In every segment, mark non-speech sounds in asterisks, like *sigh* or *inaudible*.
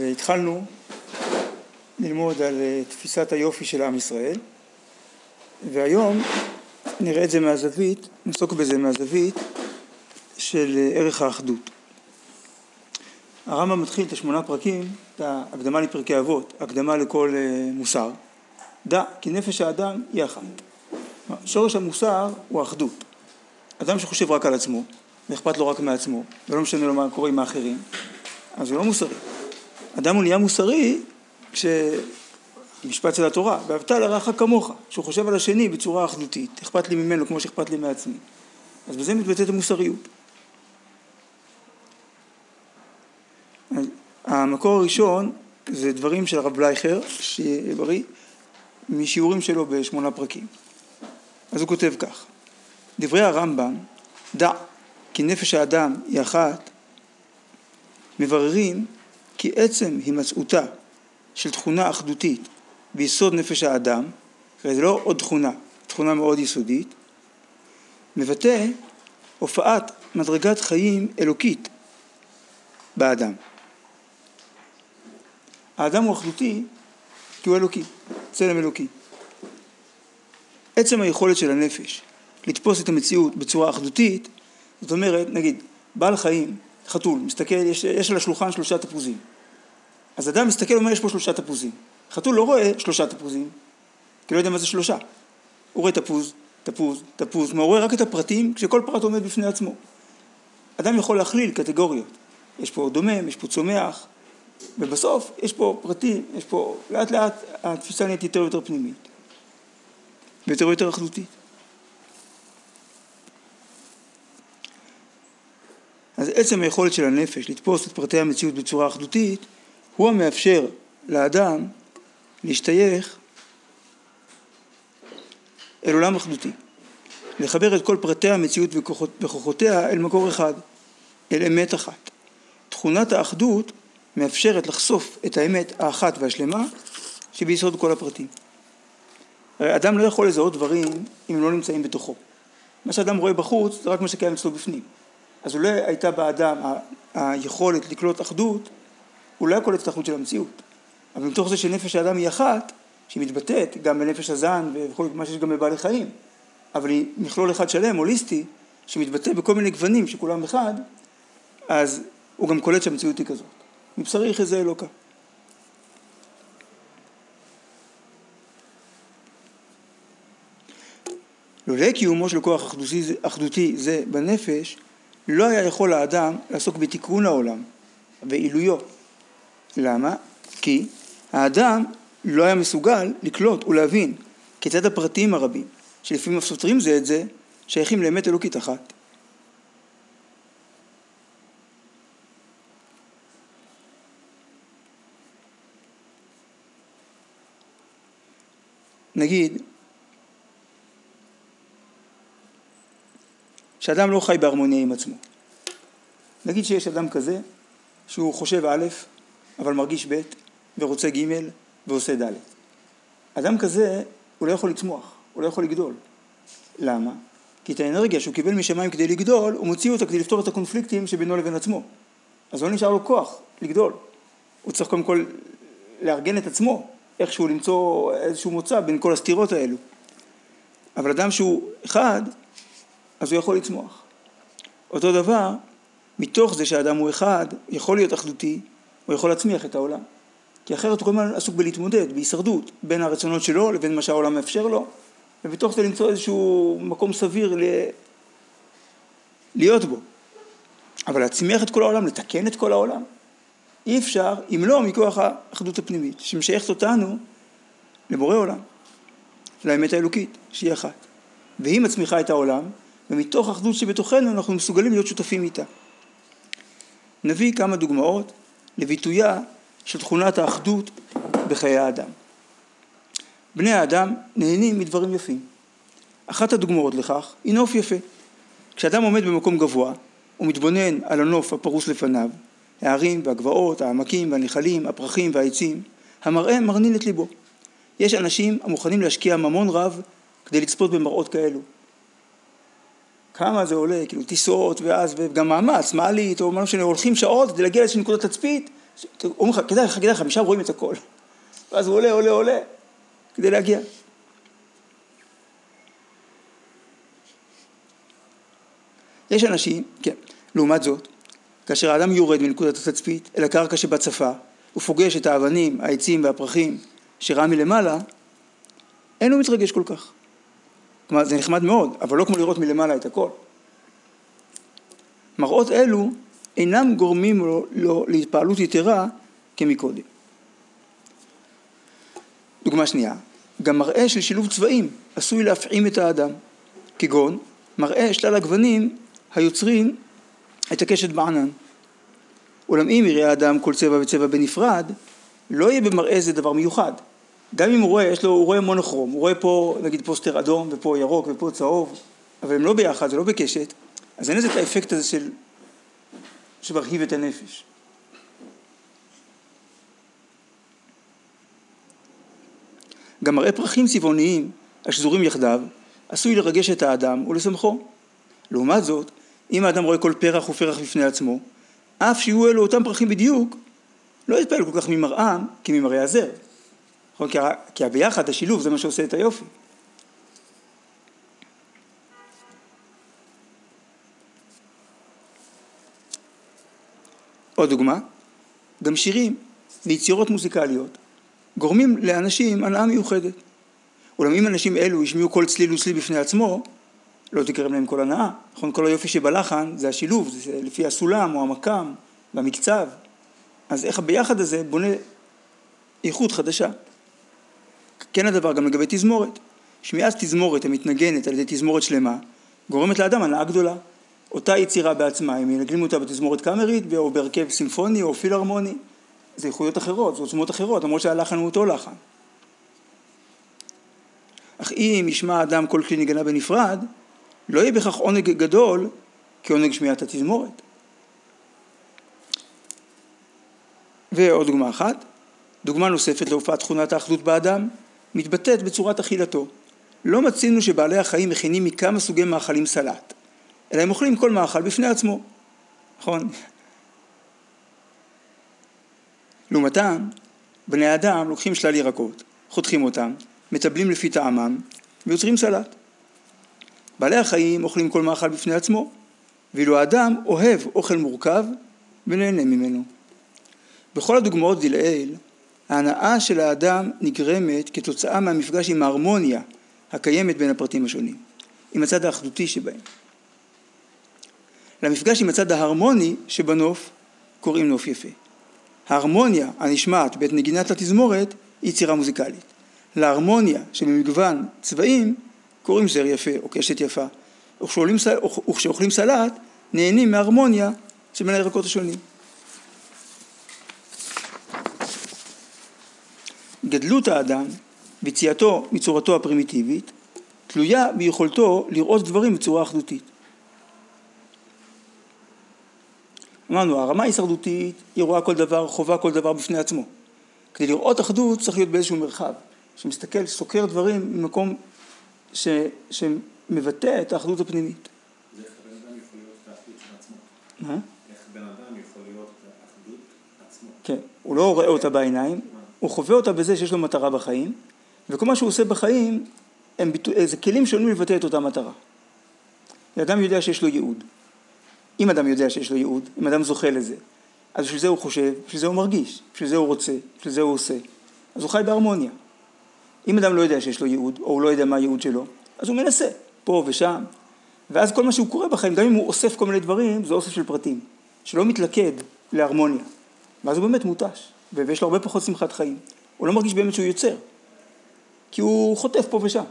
והתחלנו ללמוד על אה, תפיסת היופי של עם ישראל והיום נראה את זה מהזווית, נעסוק בזה מהזווית של אה, ערך האחדות. הרמב"ם מתחיל את השמונה פרקים, את ההקדמה לפרקי אבות, הקדמה לכל אה, מוסר. דע כי נפש האדם היא אחת. שורש המוסר הוא האחדות. אדם שחושב רק על עצמו, ואכפת לו רק מעצמו, ולא משנה לו מה קורה עם האחרים, אז הוא לא מוסרי. אדם הוא נהיה מוסרי כשמשפט של התורה, ואהבת לרעך כמוך, שהוא חושב על השני בצורה אחדותית, אכפת לי ממנו כמו שאכפת לי מעצמי. אז בזה מתבטאת המוסריות. המקור הראשון זה דברים של הרב בלייכר, שיהיה בריא, משיעורים שלו בשמונה פרקים. אז הוא כותב כך: דברי הרמב"ם, דע כי נפש האדם היא אחת, מבררים כי עצם הימצאותה של תכונה אחדותית ביסוד נפש האדם, זה לא עוד תכונה, תכונה מאוד יסודית, מבטא הופעת מדרגת חיים אלוקית באדם. האדם הוא אחדותי כי הוא אלוקי, צלם אלוקי. עצם היכולת של הנפש לתפוס את המציאות בצורה אחדותית, זאת אומרת, נגיד, בעל חיים, חתול, מסתכל, יש, יש על השולחן שלושה תפוזים. אז אדם מסתכל ואומר, יש פה שלושה תפוזים. חתול לא רואה שלושה תפוזים, כי לא יודע מה זה שלושה. הוא רואה תפוז, תפוז, תפוז, מעורר רק את הפרטים כשכל פרט עומד בפני עצמו. אדם יכול להכליל קטגוריות. יש פה דומם, יש פה צומח, ובסוף יש פה פרטים, יש פה, לאט לאט התפיסה נהיית יותר ויותר פנימית. ויותר ויותר אחדותית. אז עצם היכולת של הנפש לתפוס את פרטי המציאות בצורה אחדותית הוא המאפשר לאדם להשתייך אל עולם אחדותי, לחבר את כל פרטי המציאות וכוחותיה אל מקור אחד, אל אמת אחת. תכונת האחדות מאפשרת לחשוף את האמת האחת והשלמה שביסוד כל הפרטים. הרי אדם לא יכול לזהות דברים אם הם לא נמצאים בתוכו. מה שאדם רואה בחוץ זה רק מה שקיים אצלו בפנים. אז אולי הייתה באדם היכולת לקלוט אחדות, הוא לא היה קולט את האחדות של המציאות. אבל מתוך זה שנפש האדם היא אחת, שהיא מתבטאת גם בנפש הזן וכל מה שיש גם בבעלי חיים, אבל היא מכלול אחד שלם, הוליסטי, שמתבטא בכל מיני גוונים שכולם אחד, אז הוא גם קולט שהמציאות היא כזאת. מבשרי יחזה אלוקה. לולא קיומו של כוח אחדותי, זה בנפש, לא היה יכול האדם לעסוק בתיקון העולם ועילויו. למה? כי האדם לא היה מסוגל לקלוט ולהבין כיצד הפרטים הרבים, שלפעמים אף סותרים זה את זה, שייכים לאמת אלוקית אחת. נגיד שאדם לא חי בהרמוניה עם עצמו. נגיד שיש אדם כזה שהוא חושב א', אבל מרגיש ב', ורוצה ג', ועושה ד'. אדם כזה, הוא לא יכול לצמוח, הוא לא יכול לגדול. למה? כי את האנרגיה שהוא קיבל משמיים כדי לגדול, הוא מוציא אותה כדי לפתור את הקונפליקטים שבינו לבין עצמו. אז לא נשאר לו כוח לגדול. הוא צריך קודם כל לארגן את עצמו, איכשהו למצוא איזשהו מוצא בין כל הסתירות האלו. אבל אדם שהוא אחד, אז הוא יכול לצמוח. אותו דבר, מתוך זה שהאדם הוא אחד, יכול להיות אחדותי, הוא יכול להצמיח את העולם. כי אחרת הוא כל הזמן עסוק בלהתמודד, בהישרדות, בין הרצונות שלו לבין מה שהעולם מאפשר לו, ובתוך זה למצוא איזשהו מקום סביר ל... להיות בו. אבל להצמיח את כל העולם, לתקן את כל העולם, אי אפשר אם לא מכוח האחדות הפנימית, שמשייכת אותנו לבורא עולם, לאמת האלוקית, שהיא אחת. והיא מצמיחה את העולם, ומתוך האחדות שבתוכנו אנחנו מסוגלים להיות שותפים איתה. נביא כמה דוגמאות לביטויה של תכונת האחדות בחיי האדם. בני האדם נהנים מדברים יפים. אחת הדוגמאות לכך היא נוף יפה. כשאדם עומד במקום גבוה ומתבונן על הנוף הפרוס לפניו, הערים והגבעות, העמקים והנחלים, הפרחים והעצים, המראה מרנין את ליבו. יש אנשים המוכנים להשקיע ממון רב כדי לצפות במראות כאלו. כמה זה עולה, כאילו טיסות ואז וגם מאמץ, מעלית או משהו משנה, הולכים שעות כדי להגיע לאיזושהי נקודת תצפית אומרים לך, כדאי לך, כדאי לך, משם רואים את הכל. ואז הוא עולה, עולה, עולה, כדי להגיע. יש אנשים, כן, לעומת זאת, כאשר האדם יורד מנקודת התצפית אל הקרקע שבצפה, הוא פוגש את האבנים, העצים והפרחים שראה מלמעלה, אין הוא מתרגש כל כך. כלומר, זה נחמד מאוד, אבל לא כמו לראות מלמעלה את הכל. מראות אלו אינם גורמים לו, לו להתפעלות יתרה כמקודם. דוגמה שנייה, גם מראה של שילוב צבעים עשוי להפעים את האדם, כגון מראה שלל הגוונים היוצרים את הקשת בענן. אולם אם יראה האדם כל צבע וצבע בנפרד, לא יהיה במראה זה דבר מיוחד. גם אם הוא רואה, יש לו, הוא רואה מונוכרום, הוא רואה פה נגיד פוסטר אדום ופה ירוק ופה צהוב, אבל הם לא ביחד, זה לא בקשת, אז אין לזה את האפקט הזה של שמרהיב את הנפש. גם מראה פרחים צבעוניים השזורים יחדיו עשוי לרגש את האדם ולשמחו. לעומת זאת, אם האדם רואה כל פרח ופרח בפני עצמו, אף שיהיו אלו אותם פרחים בדיוק, לא יתפעל כל כך ממראם כממראה הזר. נכון? כי הביחד, השילוב, זה מה שעושה את היופי. עוד דוגמה, גם שירים ויצירות מוזיקליות גורמים לאנשים הנאה מיוחדת. אולם אם אנשים אלו ישמיעו כל צליל וצליל בפני עצמו, לא תקרם להם כל הנאה. נכון, כל היופי שבלחן זה השילוב, זה לפי הסולם או המקם והמקצב. אז איך הביחד הזה בונה איכות חדשה. כן הדבר גם לגבי תזמורת. שמיעת תזמורת המתנגנת על ידי תזמורת שלמה, גורמת לאדם הנאה גדולה. אותה יצירה בעצמה, אם ינגנים אותה בתזמורת קאמרית או בהרכב סימפוני או פילהרמוני, זה איכויות אחרות, זה עוצמות אחרות, למרות שהלחן הוא אותו לחן. אך אם ישמע אדם כל כלי נגנה בנפרד, לא יהיה בכך עונג גדול כעונג שמיעת התזמורת. ועוד דוגמה אחת, דוגמה נוספת להופעת תכונת האחדות באדם, מתבטאת בצורת אכילתו. לא מצינו שבעלי החיים מכינים מכמה סוגי מאכלים סלט. אלא הם אוכלים כל מאכל בפני עצמו, נכון? לעומתם, בני האדם לוקחים שלל ירקות, חותכים אותם, מטבלים לפי טעמם ויוצרים סלט. בעלי החיים אוכלים כל מאכל בפני עצמו, ואילו האדם אוהב אוכל מורכב ונהנה ממנו. בכל הדוגמאות דלעיל, ההנאה של האדם נגרמת כתוצאה מהמפגש עם ההרמוניה הקיימת בין הפרטים השונים, עם הצד האחדותי שבהם. למפגש עם הצד ההרמוני שבנוף קוראים נוף יפה. ההרמוניה הנשמעת בעת נגינת התזמורת היא יצירה מוזיקלית. להרמוניה שבמגוון צבעים קוראים זר יפה או קשת יפה. וכשאוכלים סלט נהנים מהרמוניה שבין הירקות השונים. גדלות האדם ויציאתו מצורתו הפרימיטיבית תלויה ביכולתו לראות דברים בצורה אחדותית. אמרנו, הרמה ההישרדותית היא רואה כל דבר, חובה כל דבר בפני עצמו. כדי לראות אחדות צריך להיות באיזשהו מרחב, שמסתכל, סוקר דברים ממקום ש, שמבטא את האחדות הפנימית. איך בן אדם יכול להיות את האחדות של עצמו? מה? איך בן אדם יכול להיות את האחדות עצמו? כן, הוא לא רואה אותה בעיניים, הוא חווה אותה בזה שיש לו מטרה בחיים, וכל מה שהוא עושה בחיים, הם ביטו... זה כלים שונים לבטא את אותה מטרה. אדם יודע שיש לו ייעוד. אם אדם יודע שיש לו ייעוד, אם אדם זוכה לזה, אז בשביל זה הוא חושב, בשביל זה הוא מרגיש, בשביל זה הוא רוצה, בשביל זה הוא עושה. אז הוא חי בהרמוניה. אם אדם לא יודע שיש לו ייעוד, או הוא לא יודע מה הייעוד שלו, אז הוא מנסה, פה ושם, ואז כל מה שהוא קורא בחיים, גם אם הוא אוסף כל מיני דברים, זה אוסף של פרטים, שלא מתלכד להרמוניה. ואז הוא באמת מותש, ויש לו הרבה פחות שמחת חיים. הוא לא מרגיש באמת שהוא יוצר, כי הוא חוטף פה ושם.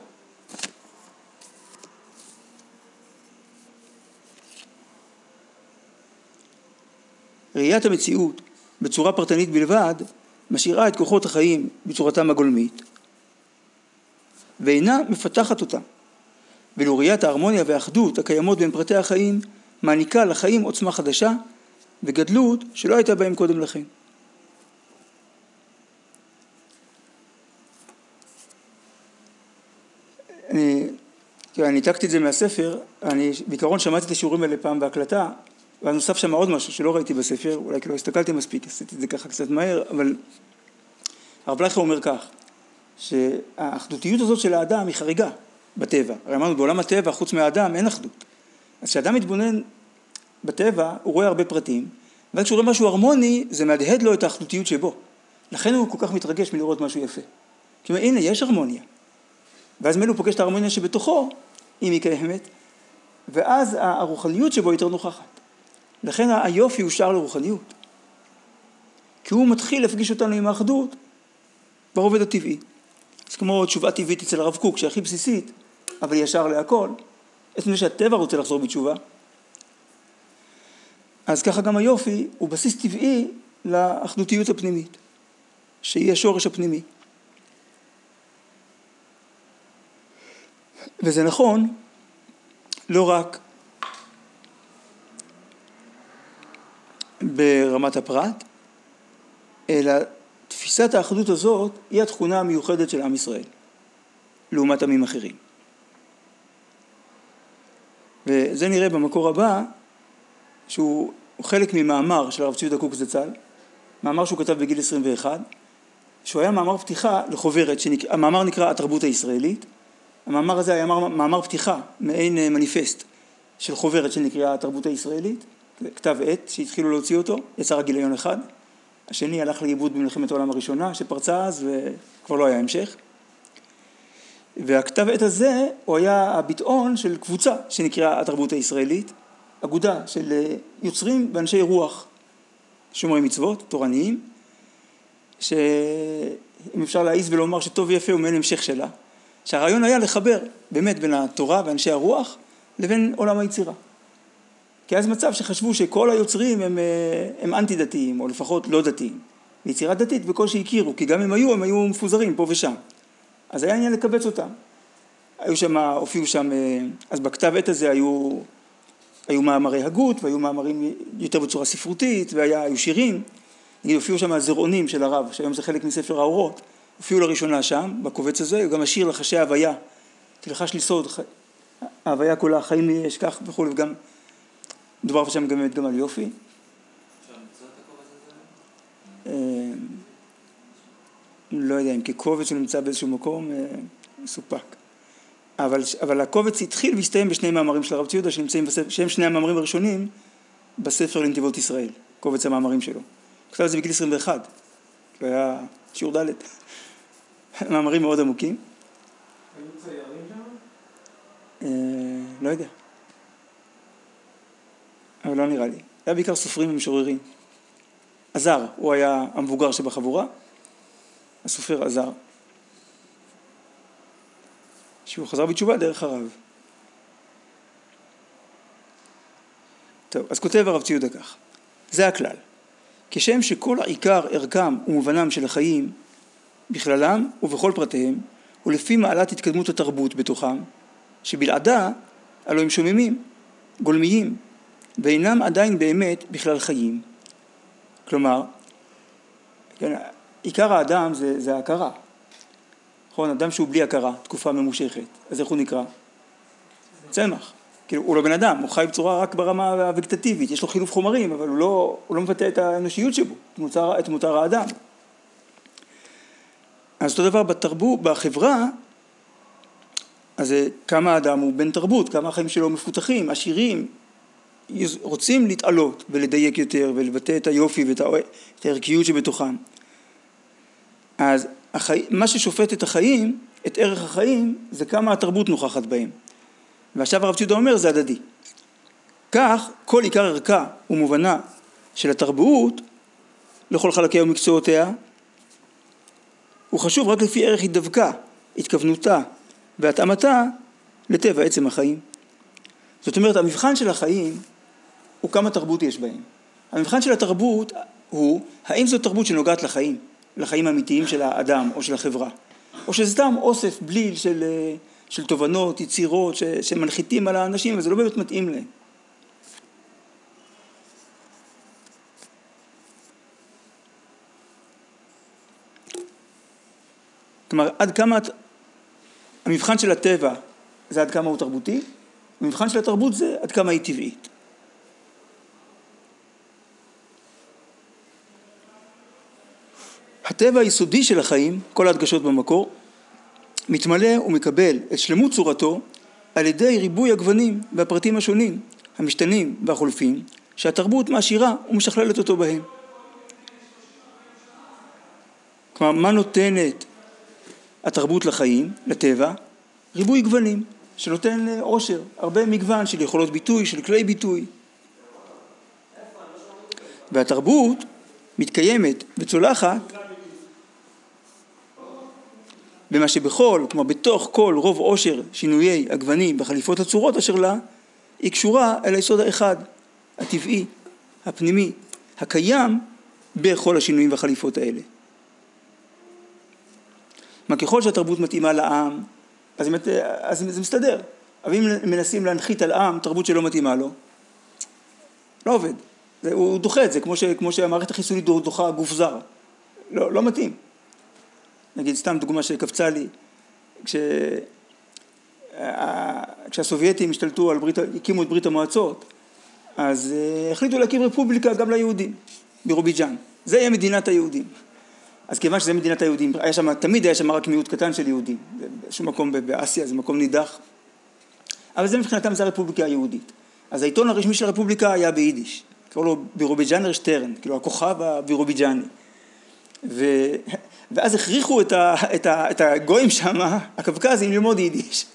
ראיית המציאות בצורה פרטנית בלבד משאירה את כוחות החיים בצורתם הגולמית ואינה מפתחת אותם. ואילו ראיית ההרמוניה והאחדות הקיימות בין פרטי החיים מעניקה לחיים עוצמה חדשה וגדלות שלא הייתה בהם קודם לכן. אני, אני ניתקתי את זה מהספר, אני בעיקרון שמעתי את השיעורים האלה פעם בהקלטה ואז נוסף שם עוד משהו שלא ראיתי בספר, אולי כי לא הסתכלתי מספיק, עשיתי את זה ככה קצת מהר, אבל הרב לייכר אומר כך, שהאחדותיות הזאת של האדם היא חריגה בטבע. הרי אמרנו בעולם הטבע חוץ מהאדם אין אחדות. אז כשאדם מתבונן בטבע הוא רואה הרבה פרטים, ואז כשהוא רואה משהו הרמוני זה מהדהד לו את האחדותיות שבו. לכן הוא כל כך מתרגש מלראות משהו יפה. כי אומר הנה יש הרמוניה. ואז מילא הוא פוגש את ההרמוניה שבתוכו, אם היא קיימת, ואז הרוחניות שבו יותר נוכחת. לכן היופי הוא שער לרוחניות. כי הוא מתחיל להפגיש אותנו עם האחדות ברובד הטבעי. זה כמו תשובה טבעית אצל הרב קוק, שהיא הכי בסיסית, אבל היא ישר להכל. עצם זה שהטבע רוצה לחזור בתשובה. אז ככה גם היופי הוא בסיס טבעי לאחדותיות הפנימית, שהיא השורש הפנימי. וזה נכון לא רק ברמת הפרט, אלא תפיסת האחדות הזאת היא התכונה המיוחדת של עם ישראל, לעומת עמים אחרים. וזה נראה במקור הבא, שהוא חלק ממאמר של הרב ציודה קוק זצ"ל, מאמר שהוא כתב בגיל 21, שהוא היה מאמר פתיחה לחוברת, שנק... המאמר נקרא התרבות הישראלית, המאמר הזה היה מאמר, פתיחה, מעין אה, מניפסט של חוברת שנקראה התרבות הישראלית, כתב עת שהתחילו להוציא אותו, יצא רק גיליון אחד, השני הלך לאיבוד במלחמת העולם הראשונה שפרצה אז וכבר לא היה המשך. והכתב עת הזה הוא היה הביטאון של קבוצה שנקראה התרבות הישראלית, אגודה של אה, יוצרים ואנשי רוח, שומרי מצוות, תורניים, שאם אפשר להעיז ולומר שטוב ויפה הוא מעין המשך שלה, שהרעיון היה לחבר באמת בין התורה ואנשי הרוח לבין עולם היצירה. כי אז מצב שחשבו שכל היוצרים הם, אה, הם אנטי דתיים, או לפחות לא דתיים. ויצירה דתית בקושי הכירו, כי גם אם היו, הם היו מפוזרים פה ושם. אז היה עניין לקבץ אותם. היו שם, הופיעו שם, אה, אז בכתב עת הזה היו, היו מאמרי הגות, והיו מאמרים יותר בצורה ספרותית, והיו שירים. נגיד, הופיעו שם הזרעונים של הרב, שהיום זה חלק מספר האורות. הופיעו לראשונה שם, בקובץ הזה, גם השיר לחשי הוויה. תלחש לי סוד, ההוויה כולה, חיים יש, כך וכולי, וגם מדובר שם באמת גם על יופי. אה, לא יודע אם כקובץ שנמצא באיזשהו מקום אה, סופק. אבל, אבל הקובץ התחיל והסתיים בשני מאמרים של הרב ציודה שנמצאים בספר, שהם שני המאמרים הראשונים בספר לנתיבות ישראל, קובץ המאמרים שלו. הוא כתב את זה בגיל 21, זה היה שיעור ד', *laughs* מאמרים מאוד עמוקים. היו ציירים שם? אה, לא יודע. אבל לא נראה לי. היה בעיקר סופרים ומשוררים. עזר, הוא היה המבוגר שבחבורה, הסופר עזר. שהוא חזר בתשובה דרך הרב. טוב, אז כותב הרב ציודה כך, זה הכלל. כשם שכל העיקר ערכם ומובנם של החיים בכללם ובכל פרטיהם, ולפי מעלת התקדמות התרבות בתוכם, שבלעדה הלוא הם שוממים, גולמיים, ואינם עדיין באמת בכלל חיים. כלומר, כן, עיקר האדם זה, זה ההכרה. נכון? אדם שהוא בלי הכרה, תקופה ממושכת, אז איך הוא נקרא? צמח. כאילו, הוא לא בן אדם, הוא חי בצורה רק ברמה הווגטטיבית, יש לו חילוף חומרים, אבל הוא לא, הוא לא מבטא את האנושיות שבו, את מותר, את מותר האדם. אז אותו דבר בתרבות, בחברה, אז כמה האדם הוא בן תרבות, כמה החיים שלו מפותחים, עשירים, רוצים להתעלות ולדייק יותר ולבטא את היופי ואת הערכיות שבתוכם. אז החי... מה ששופט את החיים, את ערך החיים, זה כמה התרבות נוכחת בהם. ועכשיו הרב ציודה אומר זה הדדי. כך כל עיקר ערכה ומובנה של התרבות לכל חלקיה ומקצועותיה הוא חשוב רק לפי ערך הידבקה, התכוונותה והתאמתה לטבע עצם החיים. זאת אומרת המבחן של החיים הוא כמה תרבות יש בהם. המבחן של התרבות הוא האם זו תרבות שנוגעת לחיים, לחיים האמיתיים של האדם או של החברה, או שזה סתם אוסף בליל של, של תובנות, יצירות ש, שמנחיתים על האנשים וזה לא באמת מתאים להם. כלומר, עד כמה המבחן של הטבע זה עד כמה הוא תרבותי, המבחן של התרבות זה עד כמה היא טבעית. הטבע היסודי של החיים, כל ההדגשות במקור, מתמלא ומקבל את שלמות צורתו על ידי ריבוי הגוונים והפרטים השונים, המשתנים והחולפים, שהתרבות מעשירה ומשכללת אותו בהם. כלומר, מה נותנת התרבות לחיים, לטבע? ריבוי גוונים, שנותן עושר, הרבה מגוון של יכולות ביטוי, של כלי ביטוי. והתרבות מתקיימת וצולחת במה שבכל, כלומר בתוך כל רוב עושר שינויי הגוונים בחליפות הצורות אשר לה, היא קשורה אל היסוד האחד, הטבעי, הפנימי, הקיים בכל השינויים והחליפות האלה. כלומר ככל שהתרבות מתאימה לעם, אז, אז זה מסתדר. אבל אם מנסים להנחית על עם תרבות שלא מתאימה לו, לא עובד. זה, הוא דוחה את זה, כמו, ש, כמו שהמערכת החיסונית דוחה גוף זר. לא, לא מתאים. נגיד סתם דוגמה שקפצה לי, כש... כשהסובייטים השתלטו על ברית, הקימו את ברית המועצות, אז אה, החליטו להקים רפובליקה גם ליהודים, בירוביג'אן. זה יהיה מדינת היהודים. אז כיוון שזה מדינת היהודים, היה שם, תמיד היה שם רק מיעוט קטן של יהודים. באיזשהו מקום באסיה, זה מקום נידח. אבל זה מבחינתם זה הרפובליקה היהודית. אז העיתון הרשמי של הרפובליקה היה ביידיש. קראו לו בירוביג'אנר שטרן, כאילו הכוכב הבירוביג'אני. ו... ואז הכריחו את, ה... את, ה... את הגויים שם, הקווקזים, ללמוד יידיש,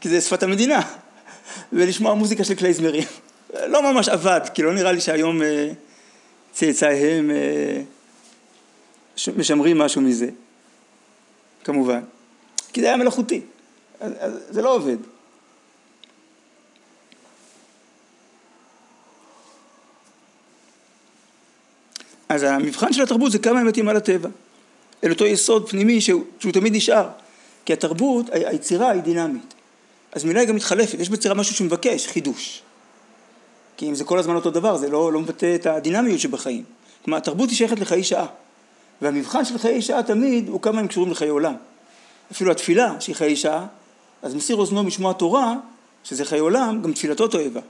כי זה שפת המדינה, ולשמוע מוזיקה של קלייזמרים. לא ממש עבד, כי לא נראה לי שהיום אה, צאצאיהם אה, משמרים משהו מזה, כמובן. כי זה היה מלאכותי, אז, אז זה לא עובד. אז המבחן של התרבות זה כמה היא מתאימה לטבע, אל אותו יסוד פנימי שהוא, שהוא תמיד נשאר, כי התרבות, היצירה היא דינמית, אז מילה היא גם מתחלפת, יש ביצירה משהו שמבקש, חידוש, כי אם זה כל הזמן אותו דבר זה לא, לא מבטא את הדינמיות שבחיים, כלומר התרבות היא שייכת לחיי שעה, והמבחן של חיי שעה תמיד הוא כמה הם קשורים לחיי עולם, אפילו התפילה שהיא חיי שעה, אז מסיר אוזנו משמוע תורה, שזה חיי עולם, גם תפילתו תועבה,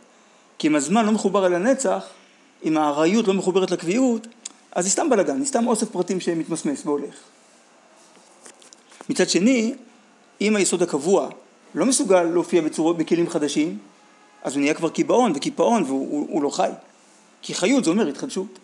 כי אם הזמן לא מחובר אל הנצח, אם הארעיות לא מחוברת לקביעות, אז זה סתם בלאגן, זה סתם אוסף פרטים שמתמסמס והולך. מצד שני, אם היסוד הקבוע לא מסוגל להופיע בצורות, בכלים חדשים, אז הוא נהיה כבר קיבעון וקיפאון והוא הוא, הוא לא חי. כי חיות זה אומר התחדשות.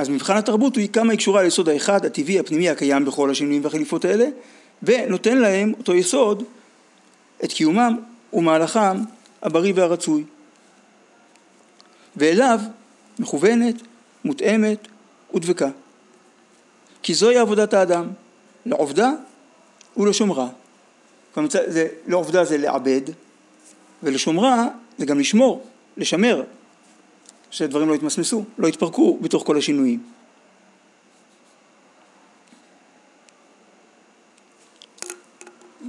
אז מבחן התרבות הוא כמה היא קשורה ליסוד האחד, הטבעי, הפנימי, הקיים בכל השינויים והחליפות האלה, ונותן להם אותו יסוד את קיומם ומהלכם הבריא והרצוי. ואליו מכוונת, מותאמת ודבקה. כי זוהי עבודת האדם, לעובדה ולשומרה. לעובדה זה לעבד, ולשומרה זה גם לשמור, לשמר, שדברים לא יתמסמסו, לא יתפרקו בתוך כל השינויים.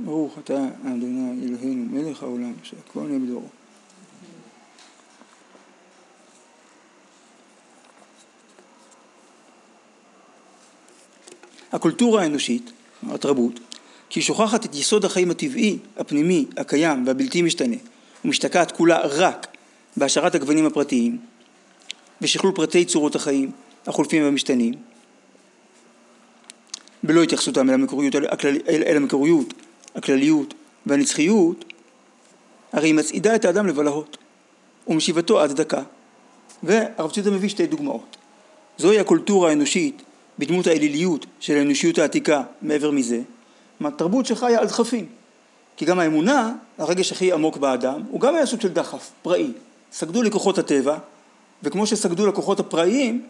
ברוך אתה אדוני אלוהינו מלך העולם שהכל נהיה בדורו. הקולטורה האנושית, התרבות, כי שוכחת את יסוד החיים הטבעי, הפנימי, הקיים והבלתי משתנה, ומשתקעת כולה רק בהשארת הגוונים הפרטיים, ושכלול פרטי צורות החיים, החולפים והמשתנים, בלא התייחסותם אל המקוריות, אל המקוריות הכלליות והנצחיות, הרי היא מצעידה את האדם לבלהות, ומשיבתו עד דקה. והרב ציודה מביא שתי דוגמאות. זוהי הקולטורה האנושית בדמות האליליות של האנושיות העתיקה מעבר מזה, מהתרבות שחיה על דחפים. כי גם האמונה, הרגש הכי עמוק באדם, הוא גם היה סוג של דחף, פראי. סגדו לכוחות הטבע, וכמו שסגדו לכוחות הפראיים,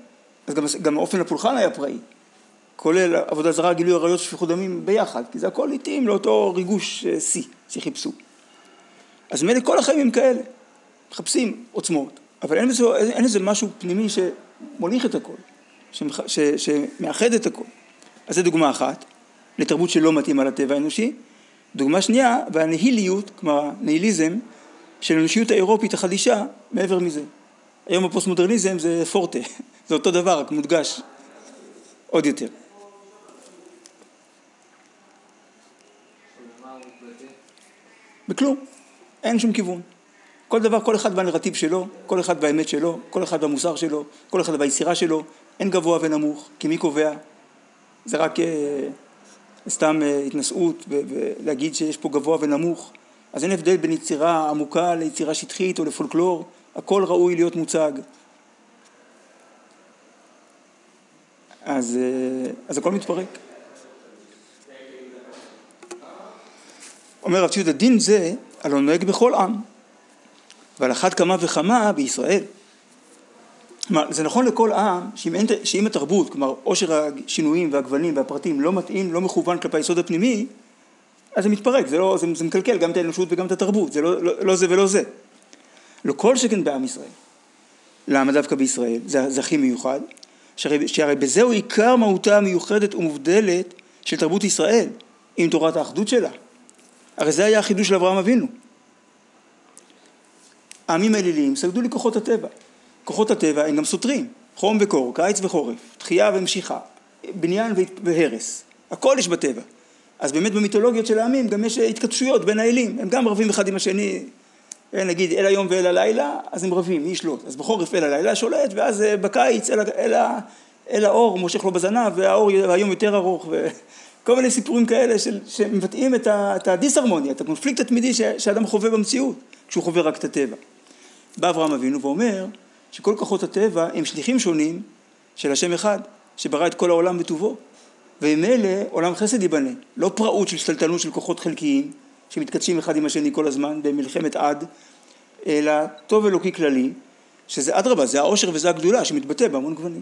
אז גם, גם אופן הפולחן היה פראי. כולל עבודה זרה, גילוי עריות, שפיכות דמים ביחד, כי זה הכל התאים לאותו ריגוש אה, שיא שחיפשו. אז מילא כל החיים הם כאלה, מחפשים עוצמות, אבל אין בזה, אין איזה משהו פנימי שמוליך את הכל, שמח, ש, שמאחד את הכל. אז זו דוגמה אחת, לתרבות שלא מתאימה לטבע האנושי. דוגמה שנייה, והנהיליות, כלומר הניהיליזם, של האנושיות האירופית החדישה מעבר מזה. היום הפוסט מודרניזם זה פורטה, *laughs* זה אותו דבר, רק מודגש עוד יותר. בכלום. אין שום כיוון. כל דבר, כל אחד בנרטיב שלו, כל אחד באמת שלו, כל אחד במוסר שלו, כל אחד ביצירה שלו, אין גבוה ונמוך, כי מי קובע? זה רק אה, סתם אה, התנשאות ולהגיד שיש פה גבוה ונמוך. אז אין הבדל בין יצירה עמוקה ליצירה שטחית או לפולקלור, הכל ראוי להיות מוצג. אז, אה, אז הכל מתפרק. אומר רב ציודה, דין זה הלא נוהג בכל עם, ועל אחת כמה וכמה בישראל. כלומר, זה נכון לכל עם שאם, אין, שאם התרבות, כלומר עושר השינויים והגוונים והפרטים לא מתאים, לא מכוון כלפי היסוד הפנימי, אז זה מתפרק, זה, לא, זה, זה מקלקל גם את האנושות וגם את התרבות, זה לא, לא, לא זה ולא זה. לא כל שכן בעם ישראל. למה דווקא בישראל? זה, זה הכי מיוחד. שהרי, שהרי בזהו עיקר מהותה המיוחדת ומובדלת של תרבות ישראל, עם תורת האחדות שלה. הרי זה היה החידוש של אברהם אבינו. העמים האלילים סגדו לכוחות הטבע. כוחות הטבע הם גם סותרים, חום וקור, קיץ וחורף, תחייה ומשיכה, בניין והרס, הכל יש בטבע. אז באמת במיתולוגיות של העמים גם יש התכתשויות בין האלים, הם גם רבים אחד עם השני, נגיד אל היום ואל הלילה, אז הם רבים, מי ישלוט? אז בחורף אל הלילה שולט, ואז אה, בקיץ אל, אל, אל האור מושך לו בזנב, והאור היום יותר ארוך, וכל מיני סיפורים כאלה של, שמבטאים את, את הדיסהרמוניה, את הקונפליקט התמידי שאדם חווה במציאות, כשהוא חווה רק את הטבע. בא אברהם אבינו ואומר שכל כוחות הטבע הם שליחים שונים של השם אחד, שברא את כל העולם בטובו. וממילא עולם חסד ייבנה, לא פראות של שתלטנות של כוחות חלקיים שמתקדשים אחד עם השני כל הזמן במלחמת עד, אלא טוב אלוקי כללי, שזה אדרבה, זה העושר וזה הגדולה שמתבטא בהמון גוונים.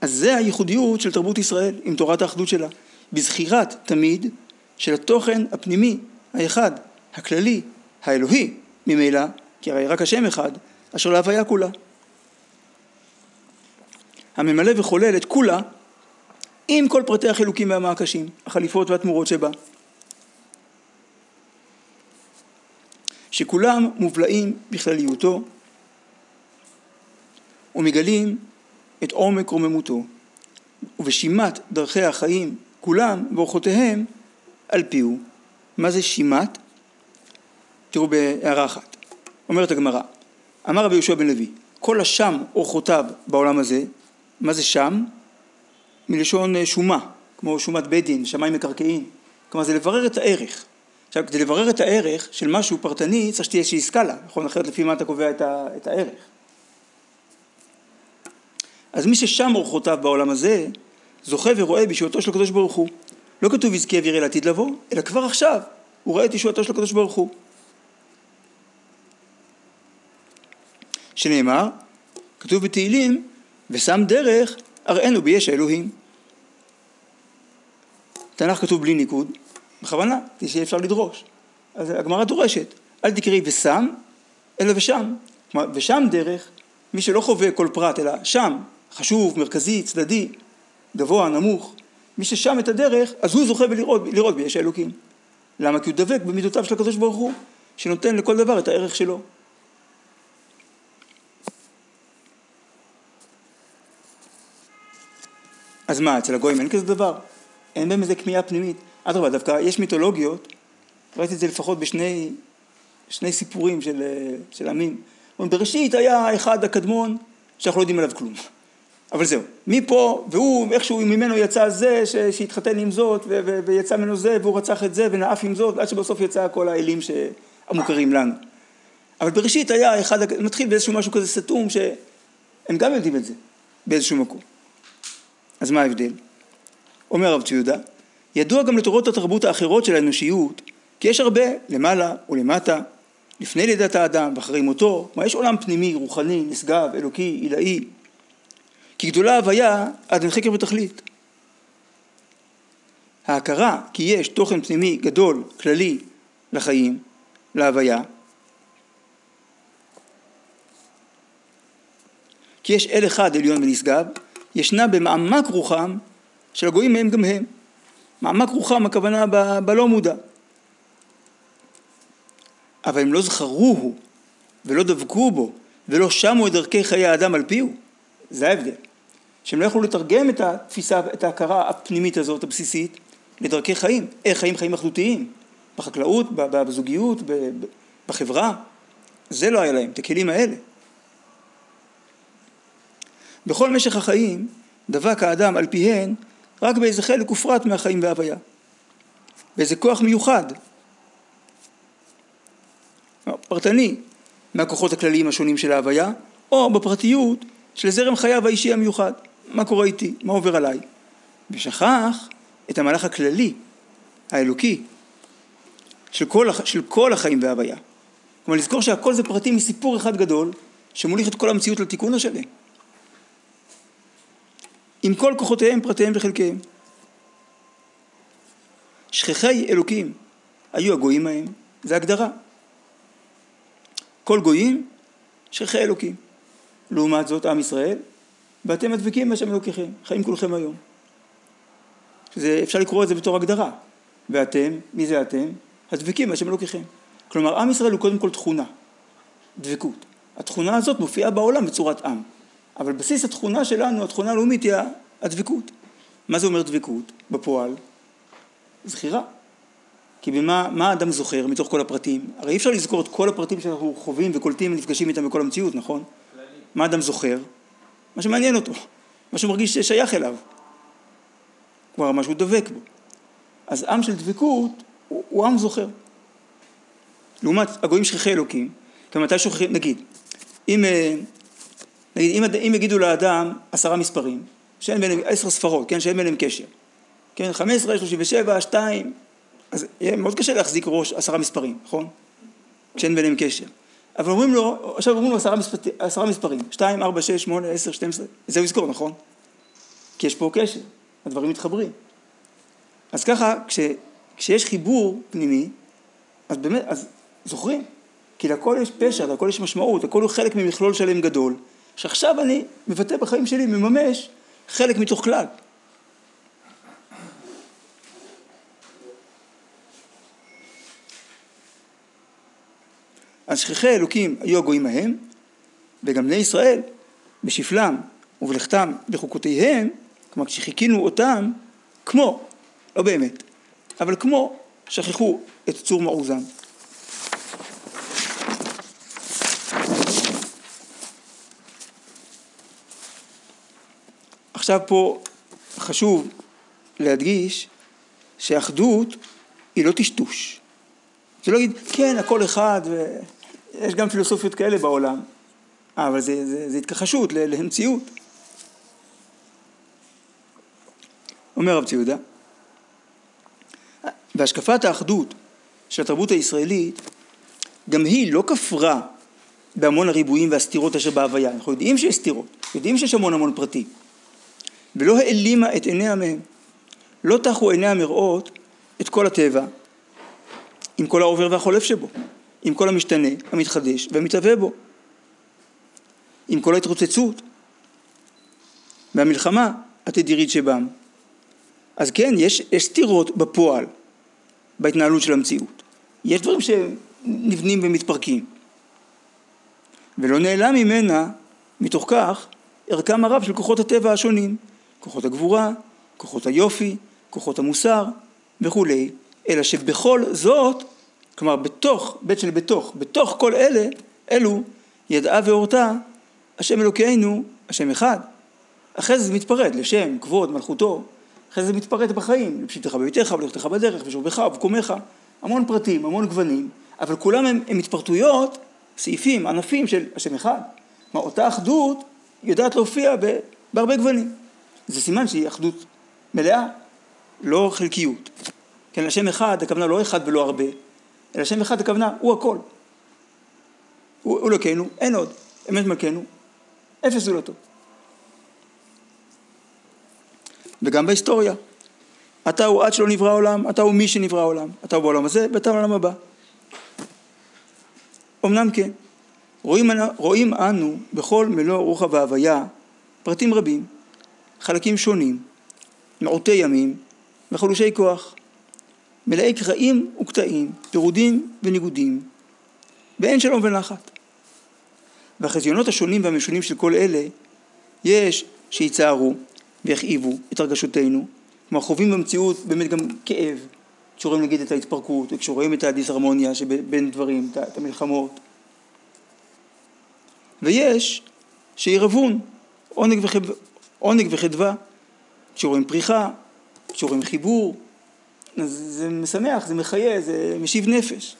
אז זה הייחודיות של תרבות ישראל עם תורת האחדות שלה, בזכירת תמיד של התוכן הפנימי האחד, הכללי, האלוהי, ממילא, כי הרי רק השם אחד, אשר להוויה כולה. הממלא וחולל את כולה עם כל פרטי החילוקים והמעקשים, החליפות והתמורות שבה. שכולם מובלעים בכלליותו ומגלים את עומק רוממותו ובשימת דרכי החיים כולם ואורחותיהם על פיהו. מה זה שימת? תראו בהערה אחת. אומרת הגמרא, אמר רבי יהושע בן לוי, כל השם אורחותיו בעולם הזה, מה זה שם? מלשון אה, שומה, כמו שומת בית דין, שמיים מקרקעין. כלומר זה לברר את הערך. עכשיו כדי לברר את הערך של משהו פרטני צריך שתהיה איזושהי סקאלה, נכון? אחרת לפי מה אתה קובע את, ה, את הערך. אז מי ששם אורחותיו בעולם הזה, זוכה ורואה בישועתו של הקדוש ברוך הוא. לא כתוב יזכה ויראה לעתיד לבוא, אלא כבר עכשיו הוא רואה את ישועתו של הקדוש ברוך הוא. שנאמר, כתוב בתהילים, ושם דרך אראנו ביש האלוהים. תנ"ך כתוב בלי ניקוד, בכוונה, כדי שיהיה אפשר לדרוש. אז הגמרא דורשת, אל תקראי ושם, אלא ושם. כלומר, ושם דרך, מי שלא חווה כל פרט, אלא שם, חשוב, מרכזי, צדדי, גבוה, נמוך, מי ששם את הדרך, אז הוא זוכה בלראות, לראות ביש האלוקים. למה? כי הוא דבק במידותיו של הקדוש ברוך הוא, שנותן לכל דבר את הערך שלו. אז מה, אצל הגויים אין כזה דבר? אין בהם איזה כמיהה פנימית. אדרבה, דווקא יש מיתולוגיות, ראיתי את זה לפחות בשני שני סיפורים של, של עמים. בראשית היה אחד הקדמון שאנחנו לא יודעים עליו כלום. אבל זהו, מפה, והוא, איכשהו ממנו יצא זה שהתחתן עם זאת, ו- ו- ויצא ממנו זה, והוא רצח את זה, ונאף עם זאת, עד שבסוף יצא כל האלים המוכרים לנו. אבל בראשית היה אחד, מתחיל באיזשהו משהו כזה סתום, שהם גם יודעים את זה, באיזשהו מקום. אז מה ההבדל? אומר רב ציודה, ידוע גם לתורות התרבות האחרות של האנושיות, כי יש הרבה, למעלה ולמטה, לפני לידת האדם ואחרי מותו, כלומר יש עולם פנימי, רוחני, נשגב, אלוקי, עילאי, כי גדולה ההוויה עד אין חקר ותכלית. ההכרה כי יש תוכן פנימי גדול, כללי, לחיים, להוויה, כי יש אל אחד עליון ונשגב, ישנה במעמק רוחם של הגויים מהם גם הם. מעמק רוחם הכוונה ב- בלא מודע. אבל הם לא זכרוהו ולא דבקו בו ולא שמו את דרכי חיי האדם על פיהו. זה ההבדל. שהם לא יכלו לתרגם את התפיסה, את ההכרה הפנימית הזאת, הבסיסית, לדרכי חיים, איך חיים חיים אחדותיים, בחקלאות, בזוגיות, בחברה, זה לא היה להם, את הכלים האלה. בכל משך החיים דבק האדם על פיהן רק באיזה חלק ופרט מהחיים וההוויה, באיזה כוח מיוחד, פרטני, מהכוחות הכלליים השונים של ההוויה, או בפרטיות של זרם חייו האישי המיוחד, מה קורה איתי, מה עובר עליי, ושכח את המהלך הכללי, האלוקי, של כל, של כל החיים וההוויה. כלומר לזכור שהכל זה פרטים מסיפור אחד גדול שמוליך את כל המציאות לתיקון השלם. עם כל כוחותיהם, פרטיהם וחלקיהם. שכחי אלוקים היו הגויים ההם, זה הגדרה. כל גויים, שכחי אלוקים. לעומת זאת עם ישראל, ואתם הדבקים בהשם אלוקיכם, חיים כולכם היום. שזה, אפשר לקרוא את זה בתור הגדרה. ואתם, מי זה אתם? הדבקים בהשם אלוקיכם. כלומר, עם ישראל הוא קודם כל תכונה, דבקות. התכונה הזאת מופיעה בעולם בצורת עם. אבל בסיס התכונה שלנו, התכונה הלאומית היא הדבקות. מה זה אומר דבקות בפועל? זכירה. כי במה מה האדם זוכר מתוך כל הפרטים? הרי אי אפשר לזכור את כל הפרטים שאנחנו חווים וקולטים ונפגשים איתם בכל המציאות, נכון? מה האדם זוכר? מה שמעניין אותו, מה שהוא מרגיש ששייך אליו. כלומר, מה שהוא דבק בו. אז עם של דבקות הוא, הוא עם זוכר. לעומת הגויים שכחי אלוקים, כי מתי שוכחים, נגיד, אם, אה, נגיד, אם, אם יגידו לאדם עשרה מספרים, שאין ביניהם, עשר ספרות, כן, שאין ביניהם קשר, כן, חמש עשרה, שלושים ושבע, שתיים, אז יהיה מאוד קשה להחזיק ראש עשרה מספרים, נכון? כשאין ביניהם קשר. אבל אומרים לו, עכשיו אומרים לו עשרה, מספר, עשרה מספרים, שתיים, ארבע, שש, שמונה, עשר, שתים עשרה, זה הוא יזכור, נכון? כי יש פה קשר, הדברים מתחברים. אז ככה, כש, כשיש חיבור פנימי, אז באמת, אז זוכרים, כי לכל יש פשר, לכל יש משמעות, הכל הוא חלק ממכלול שלם גדול, שעכשיו אני מבטא בחיים שלי, מממש חלק מתוך כלל. אז שכחי אלוקים היו הגויים ההם, וגם בני ישראל, בשפלם ובלכתם בחוקותיהם, כלומר כשחיכינו אותם, כמו, לא באמת, אבל כמו שכחו את צור מעוזם. עכשיו פה חשוב להדגיש שאחדות היא לא טשטוש. זה לא להגיד, כן, הכל אחד, ויש גם פילוסופיות כאלה בעולם, אבל זה, זה, זה התכחשות למציאות. אומר רב ציודה, והשקפת האחדות של התרבות הישראלית, גם היא לא כפרה בהמון הריבועים והסתירות אשר בהוויה. אנחנו יודעים שיש סתירות, יודעים שיש המון המון פרטים. ולא העלימה את עיניה מהם. לא טחו עיניה מראות את כל הטבע, עם כל העובר והחולף שבו, עם כל המשתנה, המתחדש והמתהווה בו, עם כל ההתרוצצות והמלחמה התדירית שבם. אז כן, יש, סתירות בפועל, בהתנהלות של המציאות. יש דברים שנבנים ומתפרקים. ולא נעלם ממנה, מתוך כך, ערכם הרב של כוחות הטבע השונים. כוחות הגבורה, כוחות היופי, כוחות המוסר וכולי, אלא שבכל זאת, כלומר בתוך, בית של בתוך, בתוך כל אלה, אלו ידעה והורתה השם אלוקינו, השם אחד. אחרי זה זה מתפרט לשם, כבוד, מלכותו, אחרי זה מתפרט בחיים, לפשיטך בביתך, ולכתך בדרך, ושורבך ובקומך, המון פרטים, המון גוונים, אבל כולם הם, הם התפרטויות, סעיפים, ענפים של השם אחד. כלומר, אותה אחדות יודעת להופיע בהרבה גוונים. זה סימן שהיא אחדות מלאה, לא חלקיות. כן, השם אחד, הכוונה לא אחד ולא הרבה, אלא השם אחד, הכוונה הוא הכל. הוא, אלוקינו, אין עוד. אמת מלכנו, אפס זולתו. וגם בהיסטוריה. אתה הוא עד שלא נברא העולם, אתה הוא מי שנברא העולם. אתה הוא בעולם הזה ואתה בעולם הבא. אמנם כן, רואים, רואים אנו בכל מלוא רוחב ההוויה פרטים רבים חלקים שונים, מעוטי ימים וחלושי כוח, מלאי קרעים וקטעים, פירודים וניגודים, ואין שלום ונחת. והחזיונות השונים והמשונים של כל אלה, יש שיצערו ויכאיבו את הרגשותינו, כלומר חווים במציאות באמת גם כאב, כשרואים נגיד את ההתפרקות, וכשרואים את הדיסהרמוניה שבין דברים, את המלחמות. ויש שעירבון, עונג, וחב... עונג וחדווה, כשרואים פריחה, כשרואים חיבור, אז זה משמח, זה מחיה, זה משיב נפש.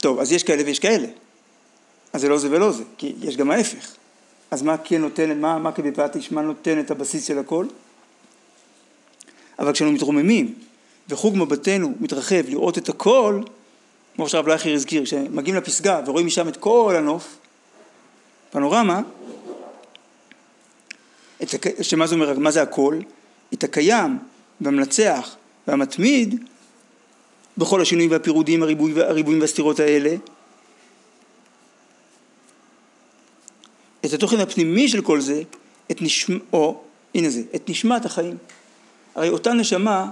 טוב, אז יש כאלה ויש כאלה. אז זה לא זה ולא זה, כי יש גם ההפך. אז מה כן נותן, מה, מה כבפטיש, מה נותן את הבסיס של הכל? אבל כשאנו מתרוממים וחוג מבטנו מתרחב לראות את הכל, כמו שהרב לייכר הזכיר, כשמגיעים לפסגה ורואים משם את כל הנוף, פנורמה, את, שמה זה אומר, מה זה הכל? את הקיים והמנצח והמתמיד בכל השינויים והפירודים, הריבוי, הריבויים והסתירות האלה, את התוכן הפנימי של כל זה, את נשמ... או, הנה זה, את נשמת החיים. הרי אותה נשמה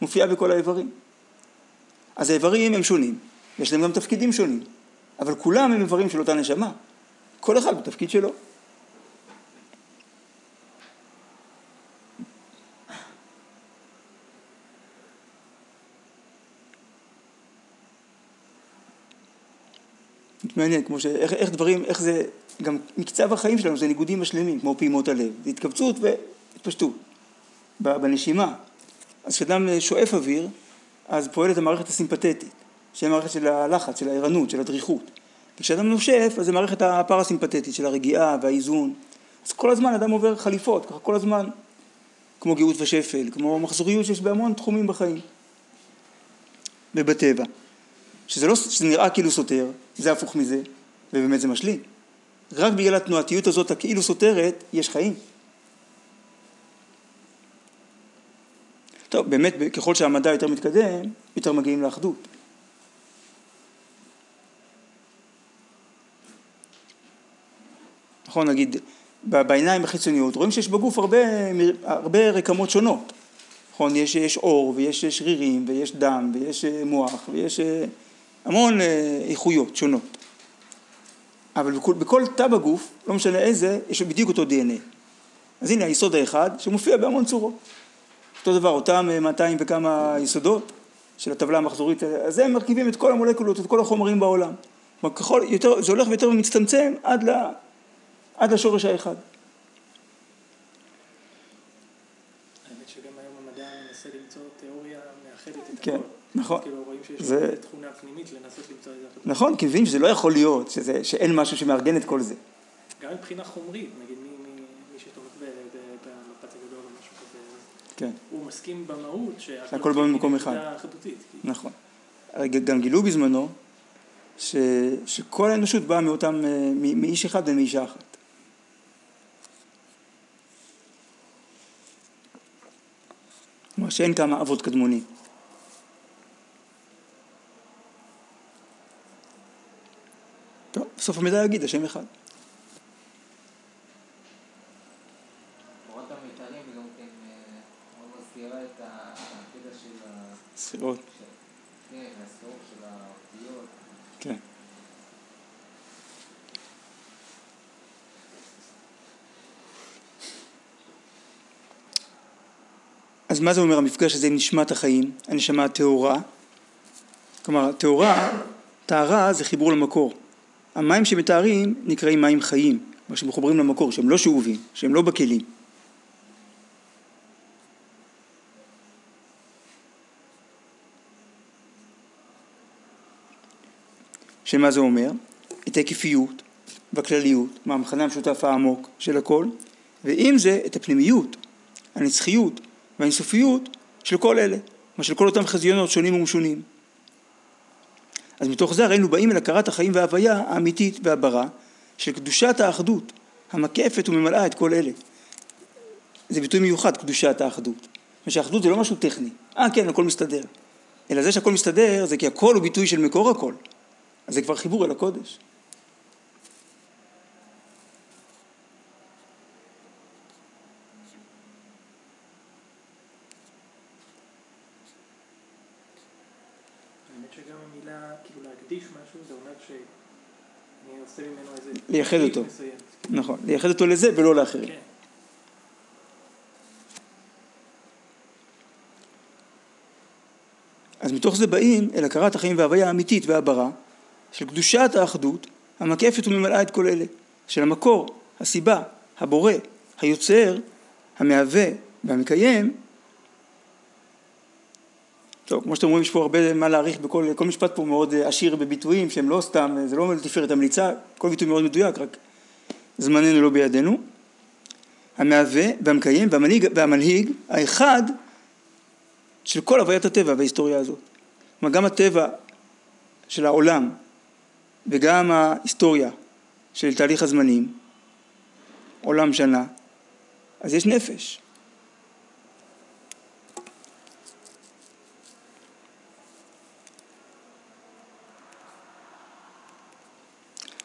מופיעה בכל האיברים. אז האיברים הם שונים, יש להם גם תפקידים שונים, אבל כולם הם איברים של אותה נשמה. כל אחד בתפקיד שלו. מעניין, כמו ש... איך, איך דברים, איך זה, גם מקצב החיים שלנו זה ניגודים משלימים, כמו פעימות הלב, זה התכווצות והתפשטות בנשימה. אז כשאדם שואף אוויר, אז פועלת המערכת הסימפתטית, שהיא המערכת של הלחץ, של הערנות, של הדריכות. וכשאדם נושף, אז זה מערכת הפרסימפתטית של הרגיעה והאיזון. אז כל הזמן אדם עובר חליפות, ככה כל הזמן, כמו גאות ושפל, כמו מחזוריות שיש בהמון תחומים בחיים ובטבע. שזה, לא, שזה נראה כאילו סותר, זה הפוך מזה, ובאמת זה משלים. רק בגלל התנועתיות הזאת הכאילו סותרת, יש חיים. טוב, באמת, ככל שהמדע יותר מתקדם, יותר מגיעים לאחדות. נכון, נגיד, בעיניים החיצוניות, רואים שיש בגוף הרבה, הרבה רקמות שונות. נכון, יש, יש אור, ויש שרירים, ויש דם, ויש מוח, ויש המון אה, איכויות שונות. אבל בכל, בכל תא בגוף, לא משנה איזה, יש בדיוק אותו DNA. אז הנה היסוד האחד שמופיע בהמון צורות. אותו דבר, אותם 200 אה, וכמה יסודות של הטבלה המחזורית, אז הם מרכיבים את כל המולקולות, את כל החומרים בעולם. כלומר, ככל, יותר, זה הולך ויותר ומצטמצם עד, עד לשורש האחד. האמת שגם היום המדע מנסה למצוא תיאוריה מאחדת את כן. הכל. נכון. כאילו רואים שיש זה- תכונה פנימית לנסות למצוא איזה אחדות. נכון, כי מבינים שזה לא יכול להיות, שזה, שאין משהו שמארגן את כל זה. גם מבחינה חומרית, נגיד מי, מי, מי שתומך ב- ב- במפץ הגדול או משהו כזה, כן, הוא מסכים במהות שהכל בא ממקום אחד. אחדותית. כאילו. נכון. גם גילו בזמנו ש, שכל האנושות באה מאותם, אה, מאיש אחד ומאישה אחת. שאין כמה אבות קדמונים. טוב, בסוף המידע יגיד השם אחד. תורת המיתרים גם כן אה, מאוד מזכירה את הקטע של ה... ספירות. של- כן, הסוף של האותיות. כן. אז מה זה אומר המפגש הזה עם נשמת החיים, הנשמה הטהורה? כלומר, טהורה, טהרה זה חיבור למקור. המים שמטהרים נקראים מים חיים, כלומר שמחוברים למקור, שהם לא שאובים, שהם לא בכלים. שמה זה אומר? את ההיקפיות והכלליות, מה המכנה המשותף העמוק של הכל, ועם זה את הפנימיות, הנצחיות והאינסופיות של כל אלה, מה של כל אותם חזיונות שונים ומשונים. אז מתוך זה היינו באים אל הכרת החיים וההוויה האמיתית והברה של קדושת האחדות המקפת וממלאה את כל אלה. זה ביטוי מיוחד, קדושת האחדות. מה שהאחדות זה לא משהו טכני. אה כן, הכל מסתדר. אלא זה שהכל מסתדר זה כי הכל הוא ביטוי של מקור הכל. אז זה כבר חיבור אל הקודש. לייחד אותו. נכון, לייחד אותו לזה ולא לאחרים. כן. אז מתוך זה באים אל הכרת החיים וההוויה האמיתית והברא של קדושת האחדות המקפת וממלאה את כל אלה, של המקור, הסיבה, הבורא, היוצר, המהווה והמקיים טוב, כמו שאתם רואים יש פה הרבה מה להעריך בכל כל משפט פה מאוד עשיר בביטויים שהם לא סתם, זה לא לתפארת המליצה, כל ביטוי מאוד מדויק, רק זמננו לא בידינו. המהווה והמקיים והמנהיג, והמנהיג האחד של כל הוויית הטבע וההיסטוריה הזאת. כלומר גם הטבע של העולם וגם ההיסטוריה של תהליך הזמנים, עולם שנה, אז יש נפש.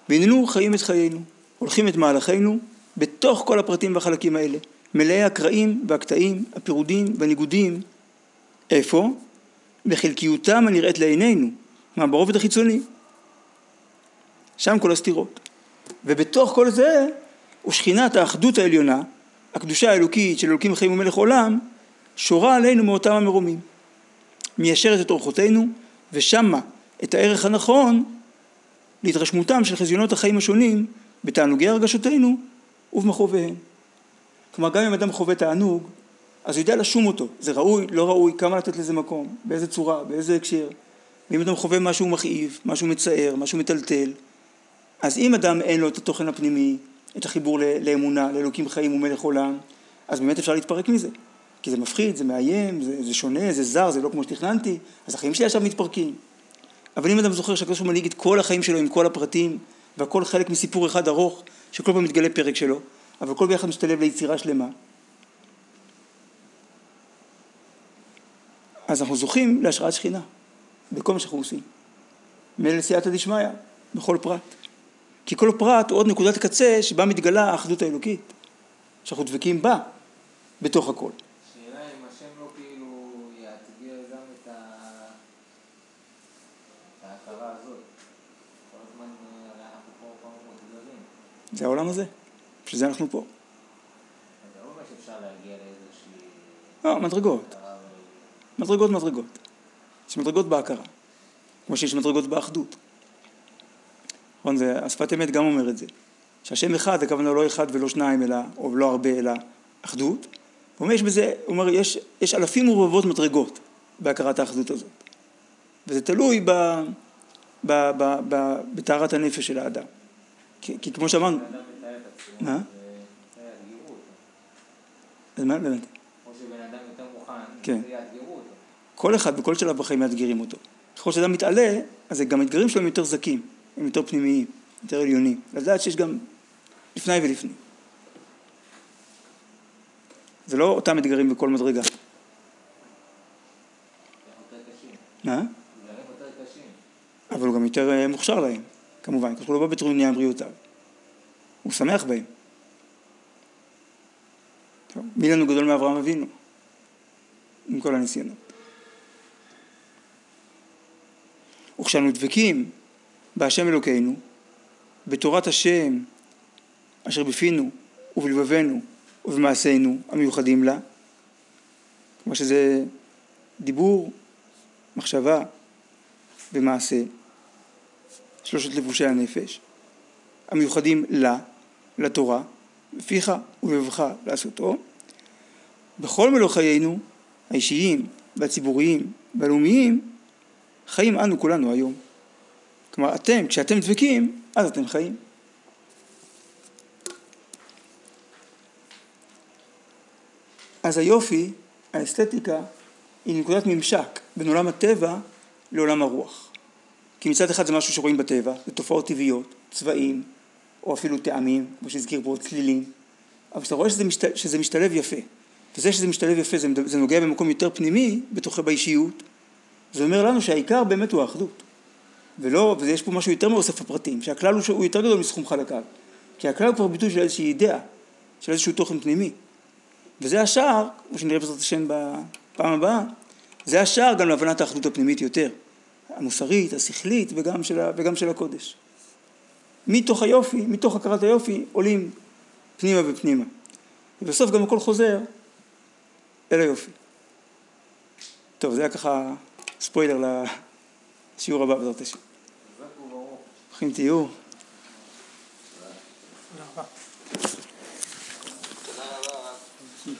והננו חיים את חיינו, הולכים את מהלכינו בתוך כל הפרטים והחלקים האלה, מלאי הקרעים והקטעים, הפירודים והניגודים. איפה? בחלקיותם הנראית לעינינו, מה ברובד החיצוני. שם כל הסתירות. ובתוך כל זה, ושכינת האחדות העליונה, הקדושה האלוקית של אלוקים חיים ומלך עולם, שורה עלינו מאותם המרומים. מיישרת את אורחותינו, ושמה את הערך הנכון להתרשמותם של חזיונות החיים השונים בתענוגי הרגשותינו ובמכאוביהם. כלומר גם אם אדם חווה תענוג, אז הוא יודע לשום אותו, זה ראוי, לא ראוי, כמה לתת לזה מקום, באיזה צורה, באיזה הקשר. ואם אדם חווה משהו מכאיב, משהו מצער, משהו מטלטל, אז אם אדם אין לו את התוכן הפנימי, את החיבור לאמונה, לאלוקים חיים ומלך עולם, אז באמת אפשר להתפרק מזה. כי זה מפחיד, זה מאיים, זה, זה שונה, זה זר, זה לא כמו שתכננתי, אז החיים שלי עכשיו מתפרקים. אבל אם אדם זוכר שהקדוש מנהיג את כל החיים שלו עם כל הפרטים, והכל חלק מסיפור אחד ארוך, שכל פעם מתגלה פרק שלו, אבל כל ביחד משתלב ליצירה שלמה. אז אנחנו זוכים להשראת שכינה, בכל מה שאנחנו עושים. מילא סייעתא דשמיא, בכל פרט. כי כל פרט הוא עוד נקודת קצה שבה מתגלה האחדות האלוקית, שאנחנו דבקים בה, בתוך הכל. שאלה אם השם לא כאילו יאתגר גם את ה- את ההכרה הזאת. כל הזמן אה, הרי אנחנו פה פעם מאותגרים. זה העולם הזה, בשביל זה אנחנו פה. לא מדרגות, מדרגות מדרגות. יש מדרגות בהכרה, כמו שיש מדרגות באחדות. נכון, זה, השפת אמת גם אומר את זה. שהשם אחד, הכוונה לא אחד ולא שניים, אלא, או לא הרבה, אלא אחדות. הוא אומר, יש בזה, הוא אומר, יש, יש אלפים ורבבות מדרגות בהכרת האחדות הזאת. וזה תלוי בטהרת הנפש של האדם. כי, כי כמו שאמרנו, מה? אז מה באמת? או שבן אדם יותר מוכן, כן. יאתגרו אותו. כל אחד בכל שלב בחיים מאתגרים אותו. ככל שאדם מתעלה, אז גם האתגרים שלו הם יותר זכים, הם יותר פנימיים, יותר עליונים. לדעת שיש גם לפני ולפנים. זה לא אותם אתגרים בכל מדרגה. מה? אבל הוא גם יותר אה, מוכשר להם, כמובן, כי הוא לא בא בטרוניה בריאותיו. הוא שמח בהם. טוב, מי לנו גדול מאברהם אבינו? עם כל הניסיונות. וכשאנו דבקים בהשם אלוקינו, בתורת השם אשר בפינו ובלבבנו ובמעשינו המיוחדים לה, כמו שזה דיבור, מחשבה ומעשה, שלושת לבושי הנפש, המיוחדים לה, לתורה, בפיך ובלבבך לעשותו, בכל מלוא חיינו, האישיים והציבוריים והלאומיים, חיים אנו כולנו היום. כלומר, אתם, כשאתם דבקים, אז אתם חיים. אז היופי, האסתטיקה, היא נקודת ממשק בין עולם הטבע לעולם הרוח. כי מצד אחד זה משהו שרואים בטבע, זה תופעות טבעיות, צבעים, או אפילו טעמים, כמו שהזכיר פה, צלילים, אבל כשאתה רואה שזה, משת... שזה משתלב יפה, וזה שזה משתלב יפה, זה, זה נוגע במקום יותר פנימי, בתוך באישיות, זה אומר לנו שהעיקר באמת הוא האחדות. ולא, ויש פה משהו יותר מאוסף הפרטים, שהכלל הוא, הוא יותר גדול מסכום חלקיו. כי הכלל הוא כבר ביטוי של איזושהי אידאה, של איזשהו תוכן פנימי. וזה השער, כמו שנראה בעזרת השם בפעם הבאה, זה השער גם להבנת האחדות הפנימית יותר, המוסרית, השכלית וגם של, וגם של הקודש. מתוך היופי, מתוך הכרת היופי, עולים פנימה ופנימה. ובסוף גם הכל חוזר אל היופי. טוב, זה היה ככה ספוילר לשיעור הבא בעזרת השם. ברוכים תהיו. תודה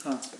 רבה.